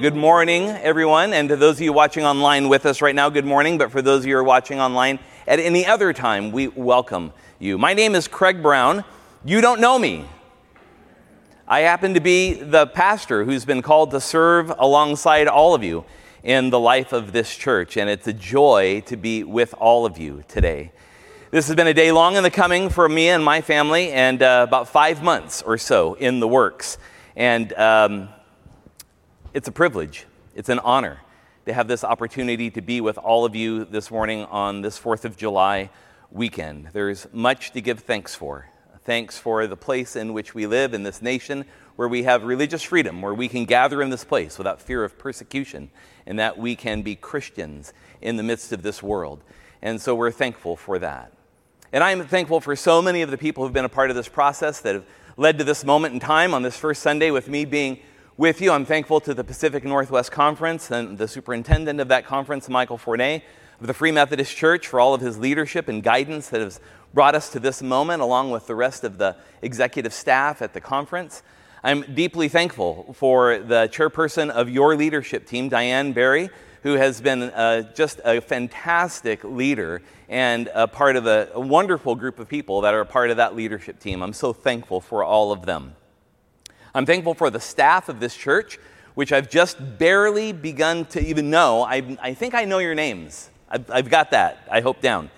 Good morning, everyone. And to those of you watching online with us right now, good morning. But for those of you who are watching online at any other time, we welcome you. My name is Craig Brown. You don't know me. I happen to be the pastor who's been called to serve alongside all of you in the life of this church. And it's a joy to be with all of you today. This has been a day long in the coming for me and my family, and uh, about five months or so in the works. And um, it's a privilege, it's an honor to have this opportunity to be with all of you this morning on this 4th of July weekend. There's much to give thanks for. Thanks for the place in which we live in this nation where we have religious freedom, where we can gather in this place without fear of persecution, and that we can be Christians in the midst of this world. And so we're thankful for that. And I'm thankful for so many of the people who've been a part of this process that have led to this moment in time on this first Sunday with me being with you. I'm thankful to the Pacific Northwest Conference and the superintendent of that conference, Michael Fournet, of the Free Methodist Church, for all of his leadership and guidance that has brought us to this moment, along with the rest of the executive staff at the conference. I'm deeply thankful for the chairperson of your leadership team, Diane Barry, who has been uh, just a fantastic leader and a part of a, a wonderful group of people that are a part of that leadership team. I'm so thankful for all of them. I'm thankful for the staff of this church, which I've just barely begun to even know. I, I think I know your names. I've, I've, got that, I hope, down.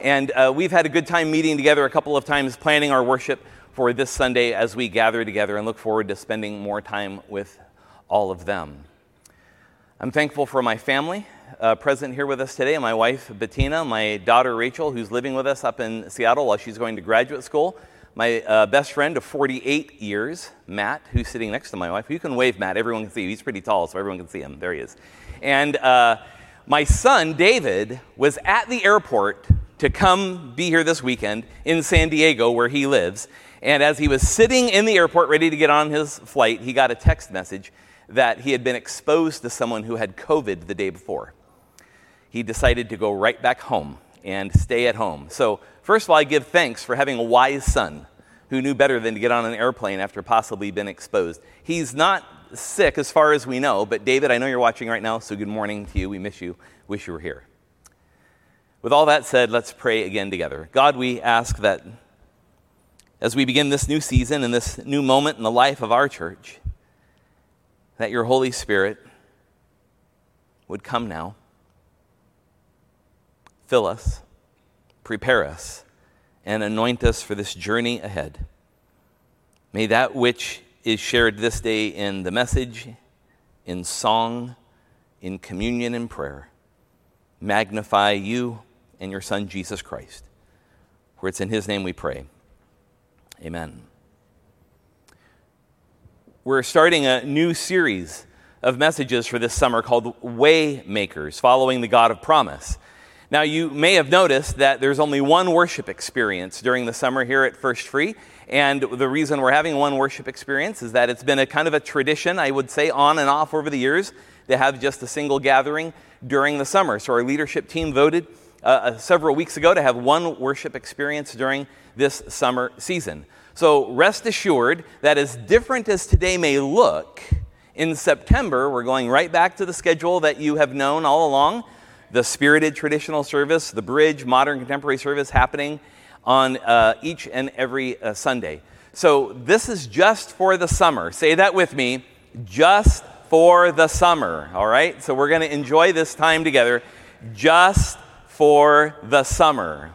And uh, we've had a good time meeting together a couple of times, planning our worship for this Sunday as we gather together and look forward to spending more time with all of them. I'm thankful for my family uh, present here with us today my wife, Bettina, my daughter, Rachel, who's living with us up in Seattle while she's going to graduate school my uh, best friend of 48 years, Matt, who's sitting next to my wife. You can wave, Matt. Everyone can see you. He's pretty tall, so everyone can see him. There he is. And uh, my son, David, was at the airport to come be here this weekend in San Diego, where he lives. And as he was sitting in the airport ready to get on his flight, he got a text message that he had been exposed to someone who had COVID the day before. He decided to go right back home and stay at home. So First of all, I give thanks for having a wise son who knew better than to get on an airplane after possibly being exposed. He's not sick as far as we know, but David, I know you're watching right now, so good morning to you. We miss you. Wish you were here. With all that said, let's pray again together. God, we ask that as we begin this new season and this new moment in the life of our church, that your Holy Spirit would come now, fill us prepare us and anoint us for this journey ahead. May that which is shared this day in the message, in song, in communion and prayer, magnify you and your Son, Jesus Christ. For it's in His name we pray. Amen. We're starting a new series of messages for this summer called Waymakers, following the God of promise. Now, you may have noticed that there's only one worship experience during the summer here at First Free. And the reason we're having one worship experience is that it's been a kind of a tradition, I would say, on and off over the years to have just a single gathering during the summer. So our leadership team voted uh, uh several weeks ago to have one worship experience during this summer season. So rest assured that as different as today may look, in September, we're going right back to the schedule that you have known all along the spirited traditional service, the bridge modern contemporary service happening on uh, each and every uh, Sunday. So this is just for the summer. Say that with me just for the summer, all right? So we're going to enjoy this time together just for the summer.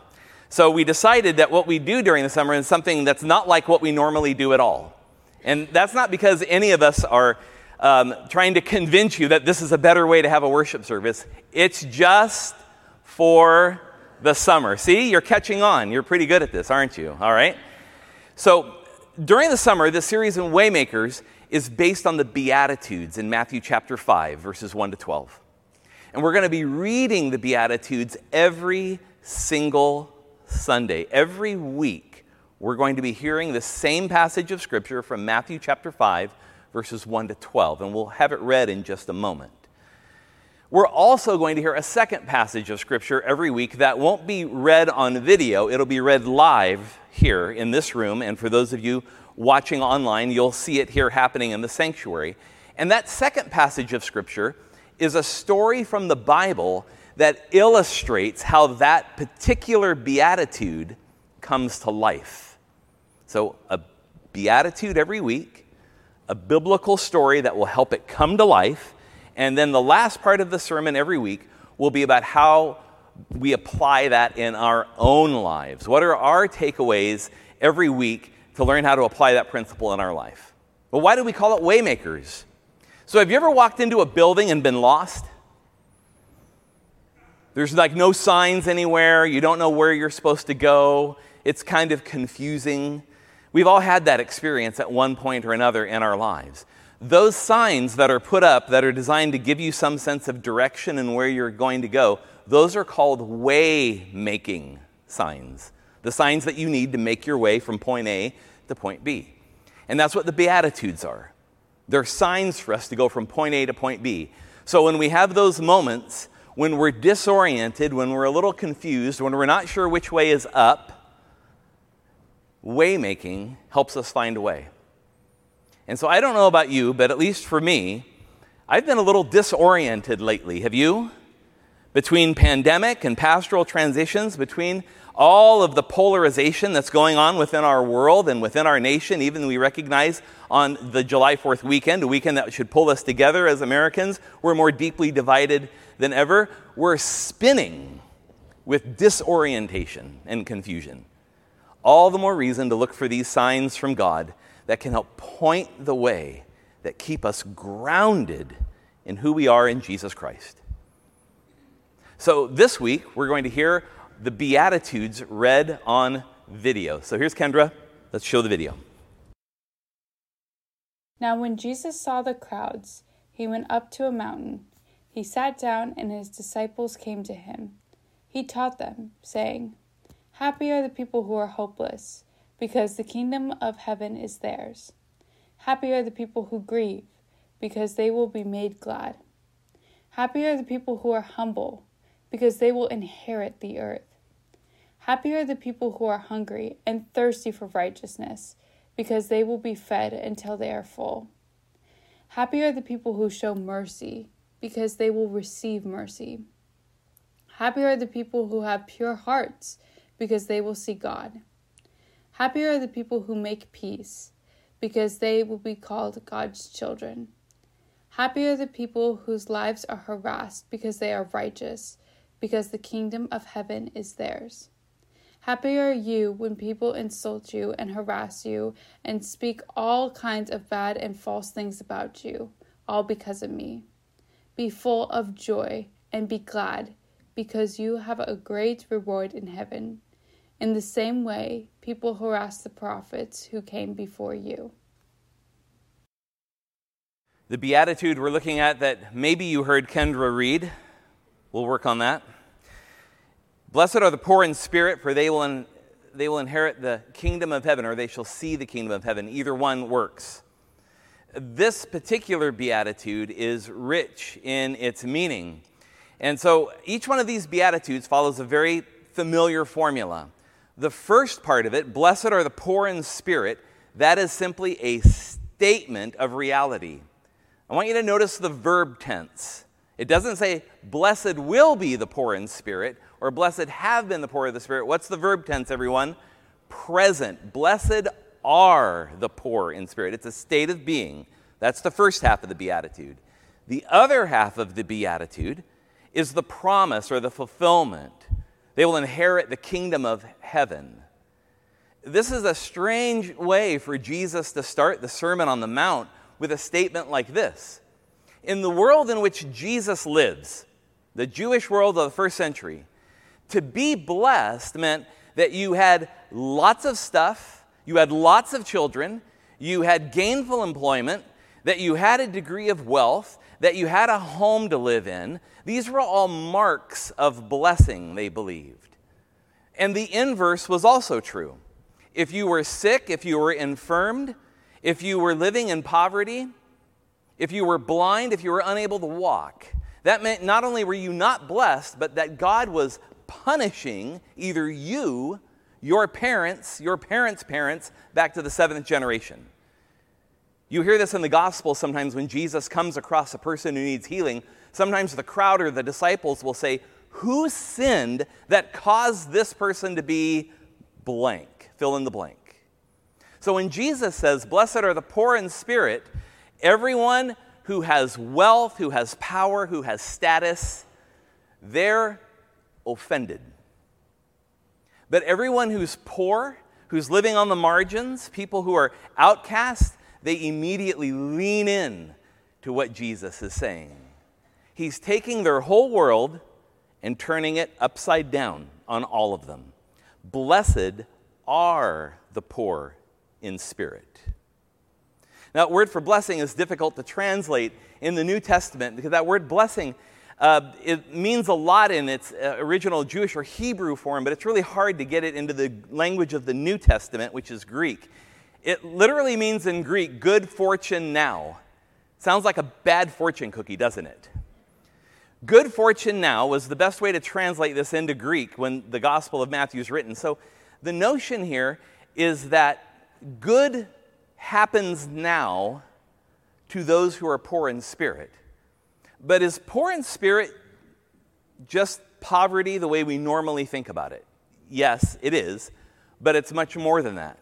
So we decided that what we do during the summer is something that's not like what we normally do at all. And that's not because any of us are um, trying to convince you that this is a better way to have a worship service. It's just for the summer. See, you're catching on. You're pretty good at this, aren't you? All right? So, during the summer, the series in Waymakers is based on the Beatitudes in Matthew chapter 5, verses 1 to 12. And we're going to be reading the Beatitudes every single Sunday. Every week, we're going to be hearing the same passage of Scripture from Matthew chapter 5 verses 1 to 12, and we'll have it read in just a moment. We're also going to hear a second passage of Scripture every week that won't be read on video, it'll be read live here in this room. And for those of you watching online, you'll see it here happening in the sanctuary. And that second passage of Scripture is a story from the Bible that illustrates how that particular beatitude comes to life. So, a beatitude every week, a biblical story that will help it come to life, and then the last part of the sermon every week will be about how we apply that in our own lives. What are our takeaways every week to learn how to apply that principle in our life? Well, why do we call it waymakers? So, have you ever walked into a building and been lost? There's like no signs anywhere. You don't know where you're supposed to go. It's kind of confusing. We've all had that experience at one point or another in our lives. Those signs that are put up that are designed to give you some sense of direction and where you're going to go, those are called way making signs. The signs that you need to make your way from point A to point B. And that's what the Beatitudes are. They're signs for us to go from point A to point B. So when we have those moments when we're disoriented, when we're a little confused, when we're not sure which way is up, waymaking helps us find a way. And so I don't know about you, but at least for me, I've been a little disoriented lately. Have you? Between pandemic and pastoral transitions, between all of the polarization that's going on within our world and within our nation, even we recognize on the July 4th weekend, a weekend that should pull us together as Americans, we're more deeply divided than ever. We're spinning with disorientation and confusion. All the more reason to look for these signs from God that can help point the way that keep us grounded in who we are in Jesus Christ. So this week, we're going to hear the Beatitudes read on video. So here's Kendra. Let's show the video. Now, when Jesus saw the crowds, he went up to a mountain. He sat down, and his disciples came to him. He taught them, saying, Happy are the people who are hopeless, because the kingdom of heaven is theirs. Happy are the people who grieve, because they will be made glad. Happy are the people who are humble because they will inherit the earth. Happy are the people who are hungry and thirsty for righteousness, because they will be fed until they are full. Happy are the people who show mercy, because they will receive mercy. Happy are the people who have pure hearts, because they will see God. Happy are the people who make peace, because they will be called God's children. Happy are the people whose lives are harassed because they are righteous because the kingdom of heaven is theirs. Happy are you when people insult you and harass you and speak all kinds of bad and false things about you, all because of me. Be full of joy and be glad, because you have a great reward in heaven. In the same way, people harass the prophets who came before you. The beatitude we're looking at that maybe you heard Kendra read We'll work on that. Blessed are the poor in spirit, for they will, in, they will inherit the kingdom of heaven, or they shall see the kingdom of heaven. Either one works. This particular beatitude is rich in its meaning. And so each one of these beatitudes follows a very familiar formula. The first part of it, blessed are the poor in spirit, that is simply a statement of reality. I want you to notice the verb tense. It doesn't say, blessed will be the poor in spirit, or blessed have been the poor of the spirit. What's the verb tense, everyone? Present. Blessed are the poor in spirit. It's a state of being. That's the first half of the beatitude. The other half of the beatitude is the promise or the fulfillment. They will inherit the kingdom of heaven. This is a strange way for Jesus to start the Sermon on the Mount with a statement like this in the world in which Jesus lives, the Jewish world of the first century, to be blessed meant that you had lots of stuff, you had lots of children, you had gainful employment, that you had a degree of wealth, that you had a home to live in. These were all marks of blessing, they believed. And the inverse was also true. If you were sick, if you were infirmed, if you were living in poverty, if you were blind, if you were unable to walk, that meant not only were you not blessed, but that God was punishing either you, your parents, your parents' parents, back to the seventh generation. You hear this in the gospel sometimes when Jesus comes across a person who needs healing. Sometimes the crowd or the disciples will say, Who sinned that caused this person to be blank? Fill in the blank. So when Jesus says, Blessed are the poor in spirit, everyone who has wealth, who has power, who has status, they're offended. But everyone who's poor, who's living on the margins, people who are outcast, they immediately lean in to what Jesus is saying. He's taking their whole world and turning it upside down on all of them. Blessed are the poor in spirit. Now, that word for blessing is difficult to translate in the New Testament because that word blessing uh, it means a lot in its uh, original Jewish or Hebrew form, but it's really hard to get it into the language of the New Testament, which is Greek. It literally means in Greek, good fortune now. Sounds like a bad fortune cookie, doesn't it? Good fortune now was the best way to translate this into Greek when the Gospel of Matthew is written. So the notion here is that good happens now to those who are poor in spirit. But is poor in spirit just poverty the way we normally think about it? Yes, it is, but it's much more than that.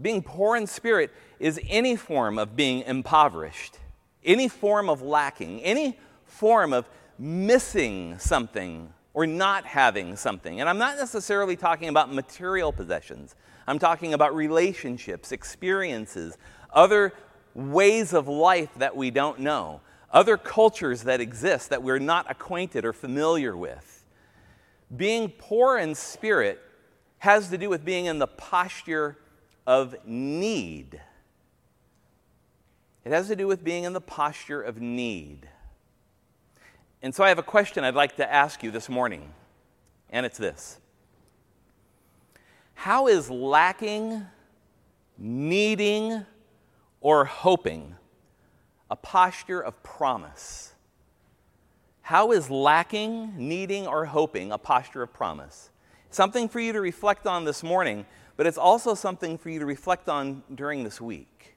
Being poor in spirit is any form of being impoverished, any form of lacking, any form of missing something or not having something. And I'm not necessarily talking about material possessions. I'm talking about relationships, experiences, other ways of life that we don't know, other cultures that exist that we're not acquainted or familiar with. Being poor in spirit has to do with being in the posture of need. It has to do with being in the posture of need. And so I have a question I'd like to ask you this morning, and it's this how is lacking, needing, or hoping a posture of promise? How is lacking, needing, or hoping a posture of promise? Something for you to reflect on this morning, but it's also something for you to reflect on during this week.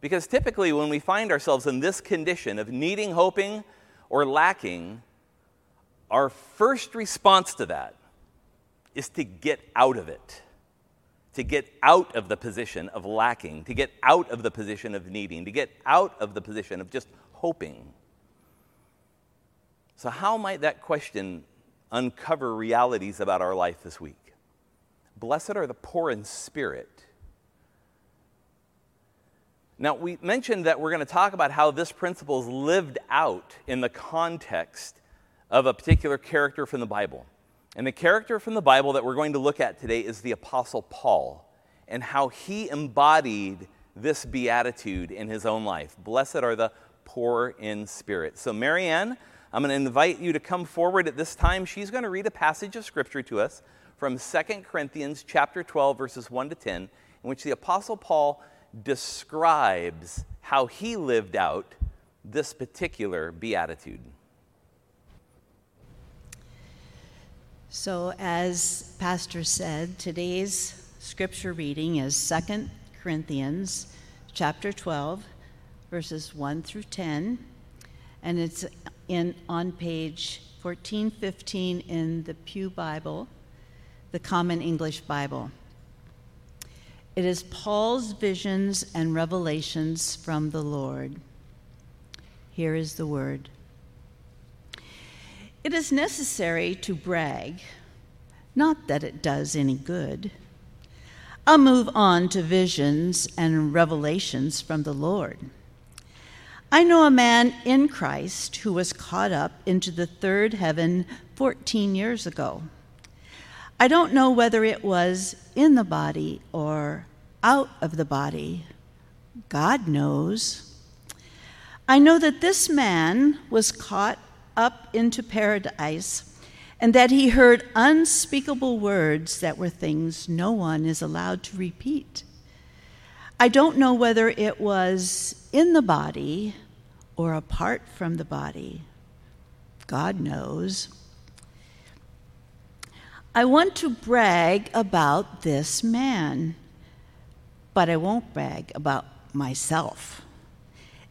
Because typically, when we find ourselves in this condition of needing, hoping, or lacking, our first response to that is to get out of it, to get out of the position of lacking, to get out of the position of needing, to get out of the position of just hoping. So, how might that question uncover realities about our life this week? Blessed are the poor in spirit. Now, we mentioned that we're going to talk about how this principle is lived out in the context of a particular character from the Bible. And the character from the Bible that we're going to look at today is the Apostle Paul and how he embodied this beatitude in his own life. Blessed are the poor in spirit. So, Marianne, I'm going to invite you to come forward at this time. She's going to read a passage of scripture to us from 2 Corinthians chapter 12 verses 1 to 10 in which the apostle Paul describes how he lived out this particular beatitude. So, as Pastor said, today's scripture reading is 2 Corinthians chapter 12, verses 1 through 10, and it's in, on page 1415 in the Pew Bible, the Common English Bible. It is Paul's visions and revelations from the Lord. Here is the word. It is necessary to brag, not that it does any good. I'll move on to visions and revelations from the Lord. I know a man in Christ who was caught up into the third heaven 14 years ago. I don't know whether it was in the body or out of the body. God knows. I know that this man was caught up into paradise, and that he heard unspeakable words that were things no one is allowed to repeat. I don't know whether it was in the body or apart from the body. God knows. I want to brag about this man, but I won't brag about myself,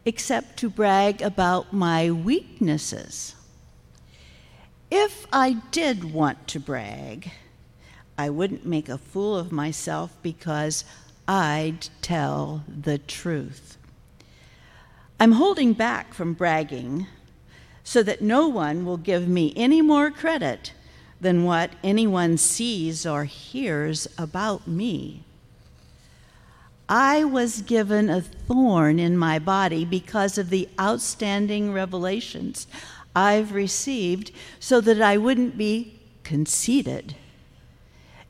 except to brag about my weaknesses. If I did want to brag, I wouldn't make a fool of myself because I'd tell the truth. I'm holding back from bragging so that no one will give me any more credit than what anyone sees or hears about me. I was given a thorn in my body because of the outstanding revelations I've received so that I wouldn't be conceited.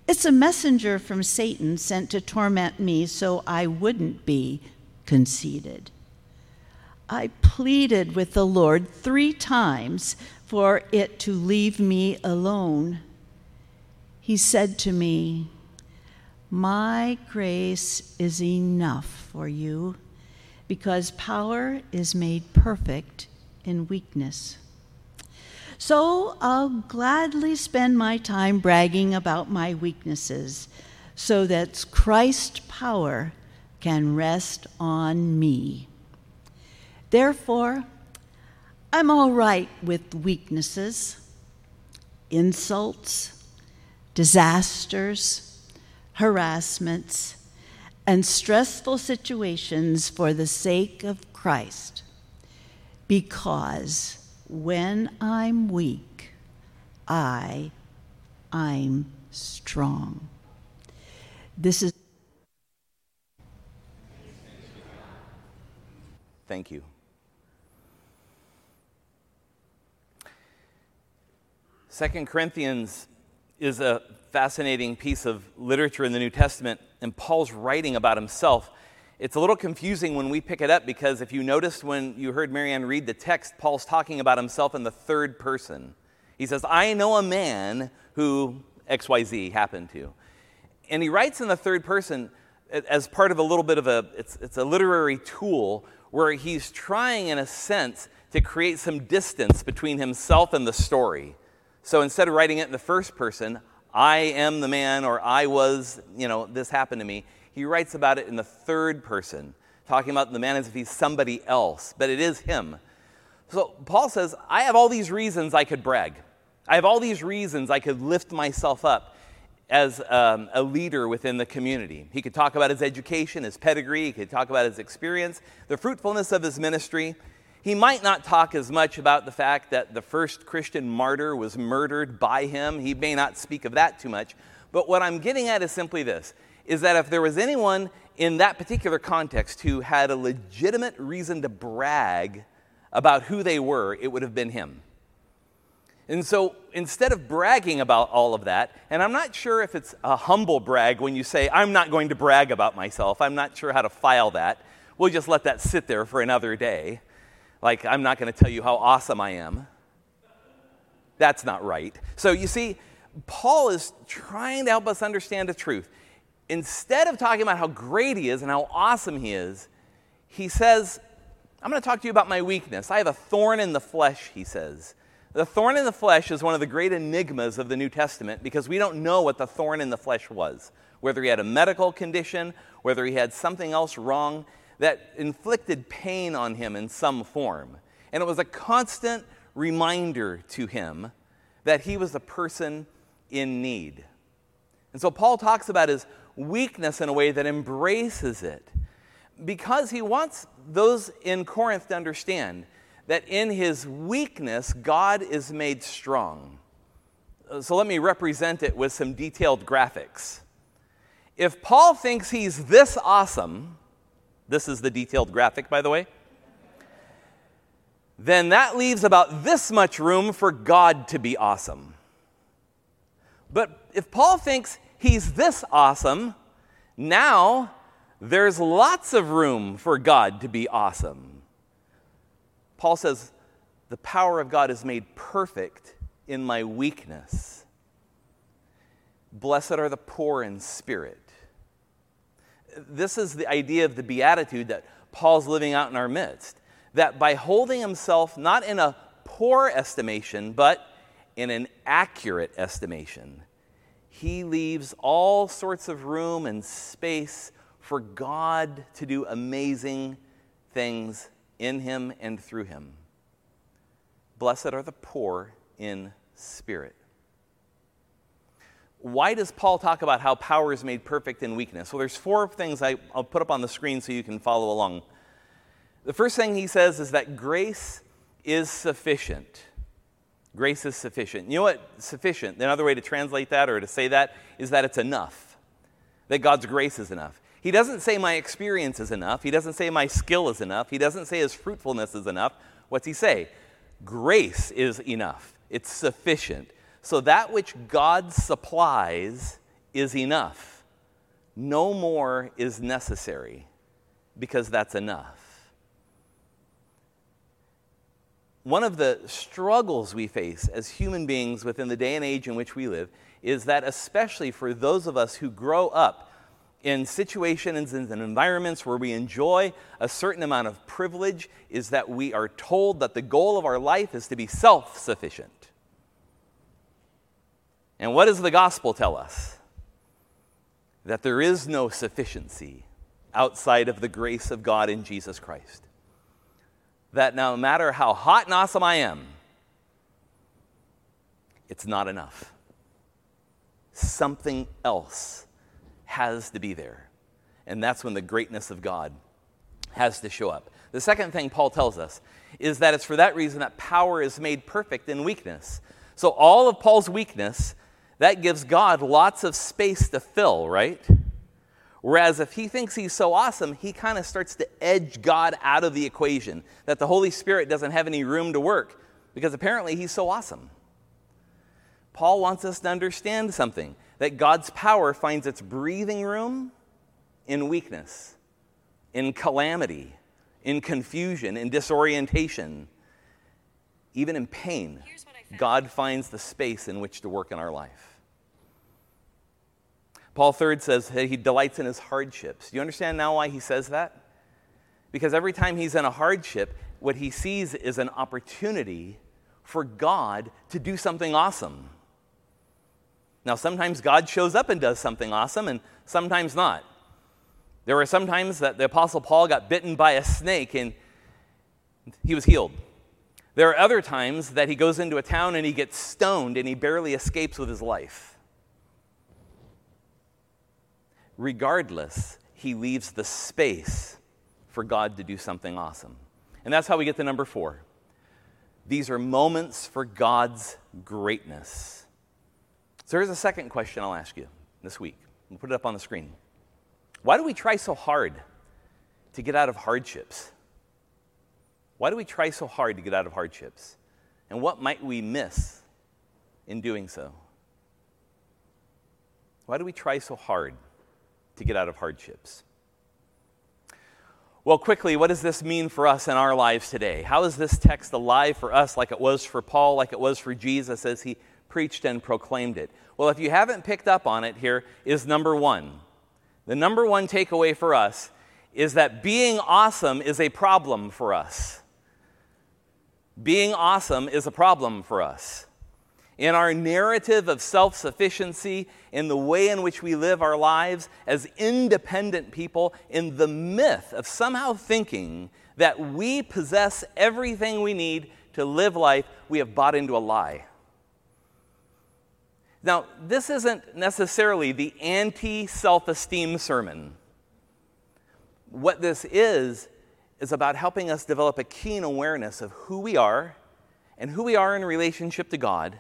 It's a messenger from Satan sent to torment me so I wouldn't be conceited. I pleaded with the Lord three times for it to leave me alone. He said to me, My grace is enough for you because power is made perfect in weakness. So I'll gladly spend my time bragging about my weaknesses so that Christ's power can rest on me. Therefore, I'm all right with weaknesses, insults, disasters, harassments, and stressful situations for the sake of Christ because when I'm weak, I, I'm strong. This is. Thank you. Second Corinthians is a fascinating piece of literature in the New Testament, and Paul's writing about himself it's a little confusing when we pick it up because if you noticed when you heard Marianne read the text, Paul's talking about himself in the third person. He says, I know a man who XYZ happened to. And he writes in the third person as part of a little bit of a, it's, it's a literary tool where he's trying, in a sense, to create some distance between himself and the story. So instead of writing it in the first person, I am the man or I was, you know, this happened to me, he writes about it in the third person, talking about the man as if he's somebody else, but it is him. So Paul says, I have all these reasons I could brag. I have all these reasons I could lift myself up as um, a leader within the community. He could talk about his education, his pedigree, he could talk about his experience, the fruitfulness of his ministry. He might not talk as much about the fact that the first Christian martyr was murdered by him. He may not speak of that too much. But what I'm getting at is simply this is that if there was anyone in that particular context who had a legitimate reason to brag about who they were, it would have been him. And so instead of bragging about all of that, and I'm not sure if it's a humble brag when you say, I'm not going to brag about myself, I'm not sure how to file that. We'll just let that sit there for another day. Like, I'm not going to tell you how awesome I am. That's not right. So you see, Paul is trying to help us understand the truth instead of talking about how great he is and how awesome he is, he says, I'm going to talk to you about my weakness. I have a thorn in the flesh, he says. The thorn in the flesh is one of the great enigmas of the New Testament because we don't know what the thorn in the flesh was. Whether he had a medical condition, whether he had something else wrong that inflicted pain on him in some form. And it was a constant reminder to him that he was a person in need. And so Paul talks about his weakness in a way that embraces it because he wants those in Corinth to understand that in his weakness, God is made strong. So let me represent it with some detailed graphics. If Paul thinks he's this awesome, this is the detailed graphic, by the way, then that leaves about this much room for God to be awesome. But if Paul thinks he's this awesome, now there's lots of room for God to be awesome. Paul says, The power of God is made perfect in my weakness. Blessed are the poor in spirit. This is the idea of the beatitude that Paul's living out in our midst. That by holding himself not in a poor estimation, but in an accurate estimation, he leaves all sorts of room and space for God to do amazing things in him and through him. Blessed are the poor in spirit. Why does Paul talk about how power is made perfect in weakness? Well, there's four things I, will put up on the screen so you can follow along. The first thing he says is that grace is sufficient. Grace is sufficient. You know what sufficient, another way to translate that or to say that is that it's enough. That God's grace is enough. He doesn't say my experience is enough. He doesn't say my skill is enough. He doesn't say his fruitfulness is enough. What's he say? Grace is enough. It's sufficient. So that which God supplies is enough. No more is necessary because that's enough. One of the struggles we face as human beings within the day and age in which we live is that, especially for those of us who grow up in situations and environments where we enjoy a certain amount of privilege is that we are told that the goal of our life is to be self sufficient. And what does the gospel tell us? That there is no sufficiency outside of the grace of God in Jesus Christ. That no matter how hot and awesome I am, it's not enough. Something else has to be there. And that's when the greatness of God has to show up. The second thing Paul tells us is that it's for that reason that power is made perfect in weakness. So, all of Paul's weakness, that gives God lots of space to fill, right? Whereas if he thinks he's so awesome, he kind of starts to edge God out of the equation, that the Holy Spirit doesn't have any room to work because apparently he's so awesome. Paul wants us to understand something that God's power finds its breathing room in weakness, in calamity, in confusion, in disorientation, even in pain. God finds the space in which to work in our life. Paul Third says he delights in his hardships. Do you understand now why he says that? Because every time he's in a hardship, what he sees is an opportunity for God to do something awesome. Now, sometimes God shows up and does something awesome, and sometimes not. There were some times that the Apostle Paul got bitten by a snake and he was healed. There are other times that he goes into a town and he gets stoned and he barely escapes with his life. Regardless, he leaves the space for God to do something awesome. And that's how we get to number four. These are moments for God's greatness. So here's a second question I'll ask you this week. We'll put it up on the screen. Why do we try so hard to get out of hardships? Why do we try so hard to get out of hardships? And what might we miss in doing so? Why do we try so hard to get out of hardships? Well, quickly, what does this mean for us in our lives today? How is this text alive for us like it was for Paul, like it was for Jesus as he preached and proclaimed it. Well, if you haven't picked up on it, here is number one. The number one takeaway for us is that being awesome is a problem for us. Being awesome is a problem for us. In our narrative of self sufficiency, in the way in which we live our lives as independent people, in the myth of somehow thinking that we possess everything we need to live life, we have bought into a lie. Now, this isn't necessarily the anti self esteem sermon. What this is, is about helping us develop a keen awareness of who we are and who we are in relationship to God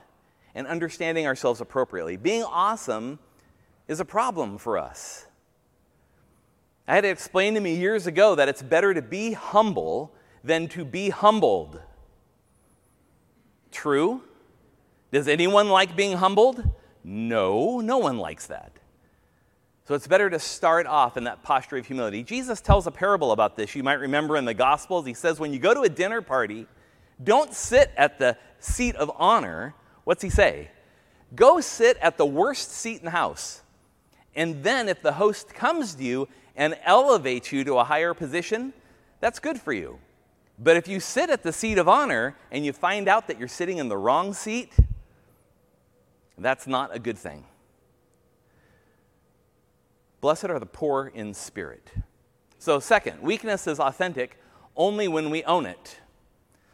and understanding ourselves appropriately. Being awesome is a problem for us. I had it explained to me years ago that it's better to be humble than to be humbled. True? Does anyone like being humbled? No, no one likes that. So it's better to start off in that posture of humility. Jesus tells a parable about this. You might remember in the Gospels, he says, when you go to a dinner party, don't sit at the seat of honor. What's he say? Go sit at the worst seat in the house. And then if the host comes to you and elevates you to a higher position, that's good for you. But if you sit at the seat of honor and you find out that you're sitting in the wrong seat, that's not a good thing. Blessed are the poor in spirit. So, second, weakness is authentic only when we own it.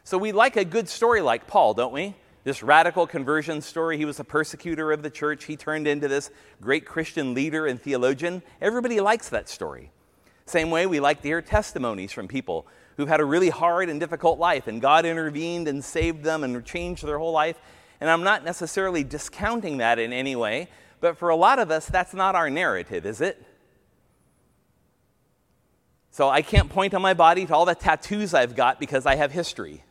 So, we like a good story like Paul, don't we? This radical conversion story. He was a persecutor of the church. He turned into this great Christian leader and theologian. Everybody likes that story. Same way we like to hear testimonies from people who've had a really hard and difficult life, and God intervened and saved them and changed their whole life. And I'm not necessarily discounting that in any way, but for a lot of us, that's not our narrative, is it? So I can't point on my body to all the tattoos I've got because I have history.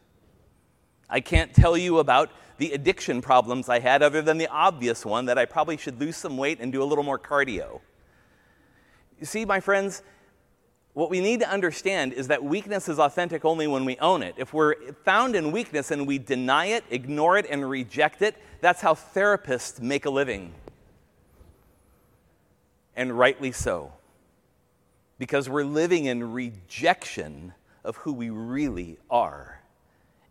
I can't tell you about the addiction problems I had, other than the obvious one that I probably should lose some weight and do a little more cardio. You see, my friends, what we need to understand is that weakness is authentic only when we own it. If we're found in weakness and we deny it, ignore it, and reject it, that's how therapists make a living. And rightly so. Because we're living in rejection of who we really are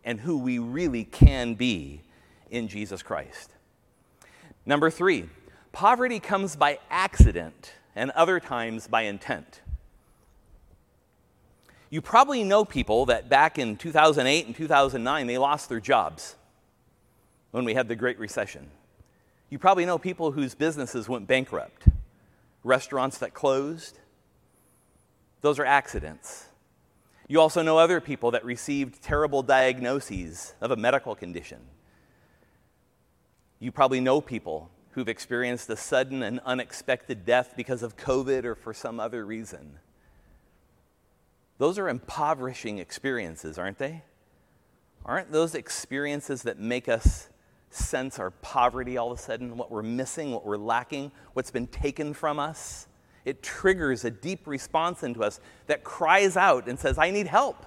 and who we really can be in Jesus Christ. Number three, poverty comes by accident and other times by intent. You probably know people that back in 2008 and 2009, they lost their jobs when we had the Great Recession. You probably know people whose businesses went bankrupt, restaurants that closed. Those are accidents. You also know other people that received terrible diagnoses of a medical condition. You probably know people who've experienced a sudden and unexpected death because of COVID or for some other reason. Those are impoverishing experiences, aren't they? Aren't those experiences that make us sense our poverty all of a sudden, what we're missing, what we're lacking, what's been taken from us? It triggers a deep response into us that cries out and says, I need help.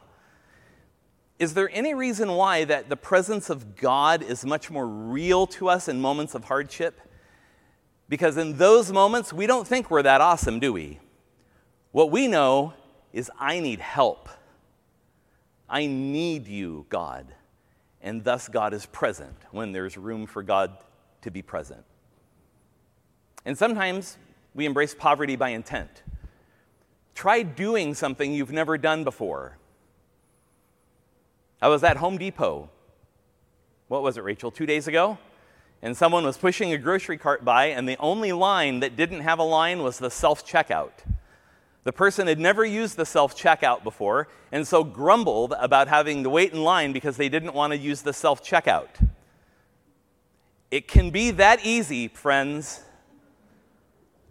Is there any reason why that the presence of God is much more real to us in moments of hardship? Because in those moments, we don't think we're that awesome, do we? What we know is I need help. I need you, God. And thus, God is present when there's room for God to be present. And sometimes we embrace poverty by intent. Try doing something you've never done before. I was at Home Depot. What was it, Rachel? Two days ago? And someone was pushing a grocery cart by, and the only line that didn't have a line was the self checkout. The person had never used the self checkout before and so grumbled about having to wait in line because they didn't want to use the self checkout. It can be that easy, friends.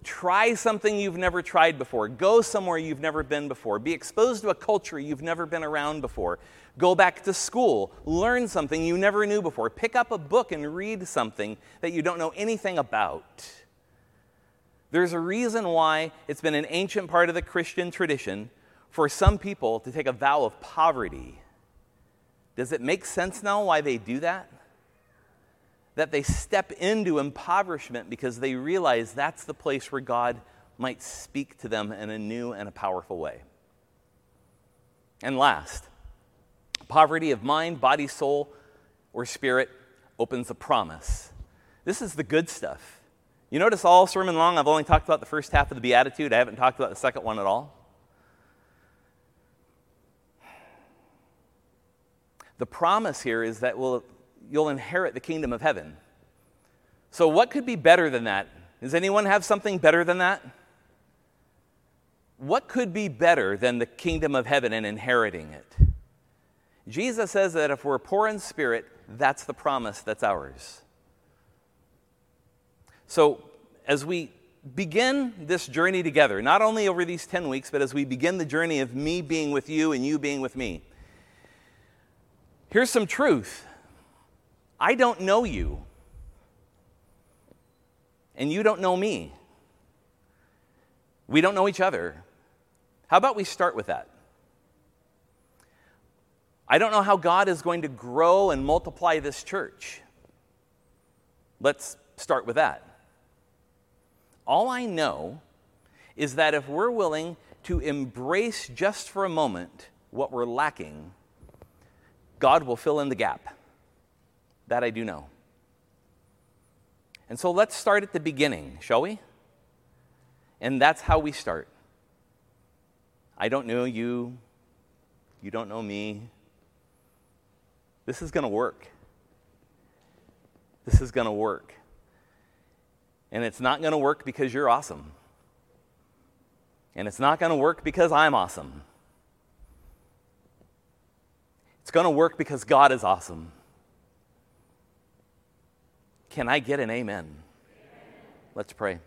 Try something you've never tried before. Go somewhere you've never been before. Be exposed to a culture you've never been around before. Go back to school. Learn something you never knew before. Pick up a book and read something that you don't know anything about. There's a reason why it's been an ancient part of the Christian tradition for some people to take a vow of poverty. Does it make sense now why they do that? That they step into impoverishment because they realize that's the place where God might speak to them in a new and a powerful way. And last, poverty of mind, body, soul, or spirit opens a promise. This is the good stuff. You notice all sermon long, I've only talked about the first half of the Beatitude. I haven't talked about the second one at all. The promise here is that we'll, you'll inherit the kingdom of heaven. So, what could be better than that? Does anyone have something better than that? What could be better than the kingdom of heaven and inheriting it? Jesus says that if we're poor in spirit, that's the promise that's ours. So, as we begin this journey together, not only over these 10 weeks, but as we begin the journey of me being with you and you being with me, here's some truth I don't know you, and you don't know me. We don't know each other. How about we start with that? I don't know how God is going to grow and multiply this church. Let's start with that. All I know is that if we're willing to embrace just for a moment what we're lacking, God will fill in the gap. That I do know. And so let's start at the beginning, shall we? And that's how we start. I don't know you. You don't know me. This is going to work. This is going to work. And it's not going to work because you're awesome. And it's not going to work because I'm awesome. It's going to work because God is awesome. Can I get an amen? Let's pray.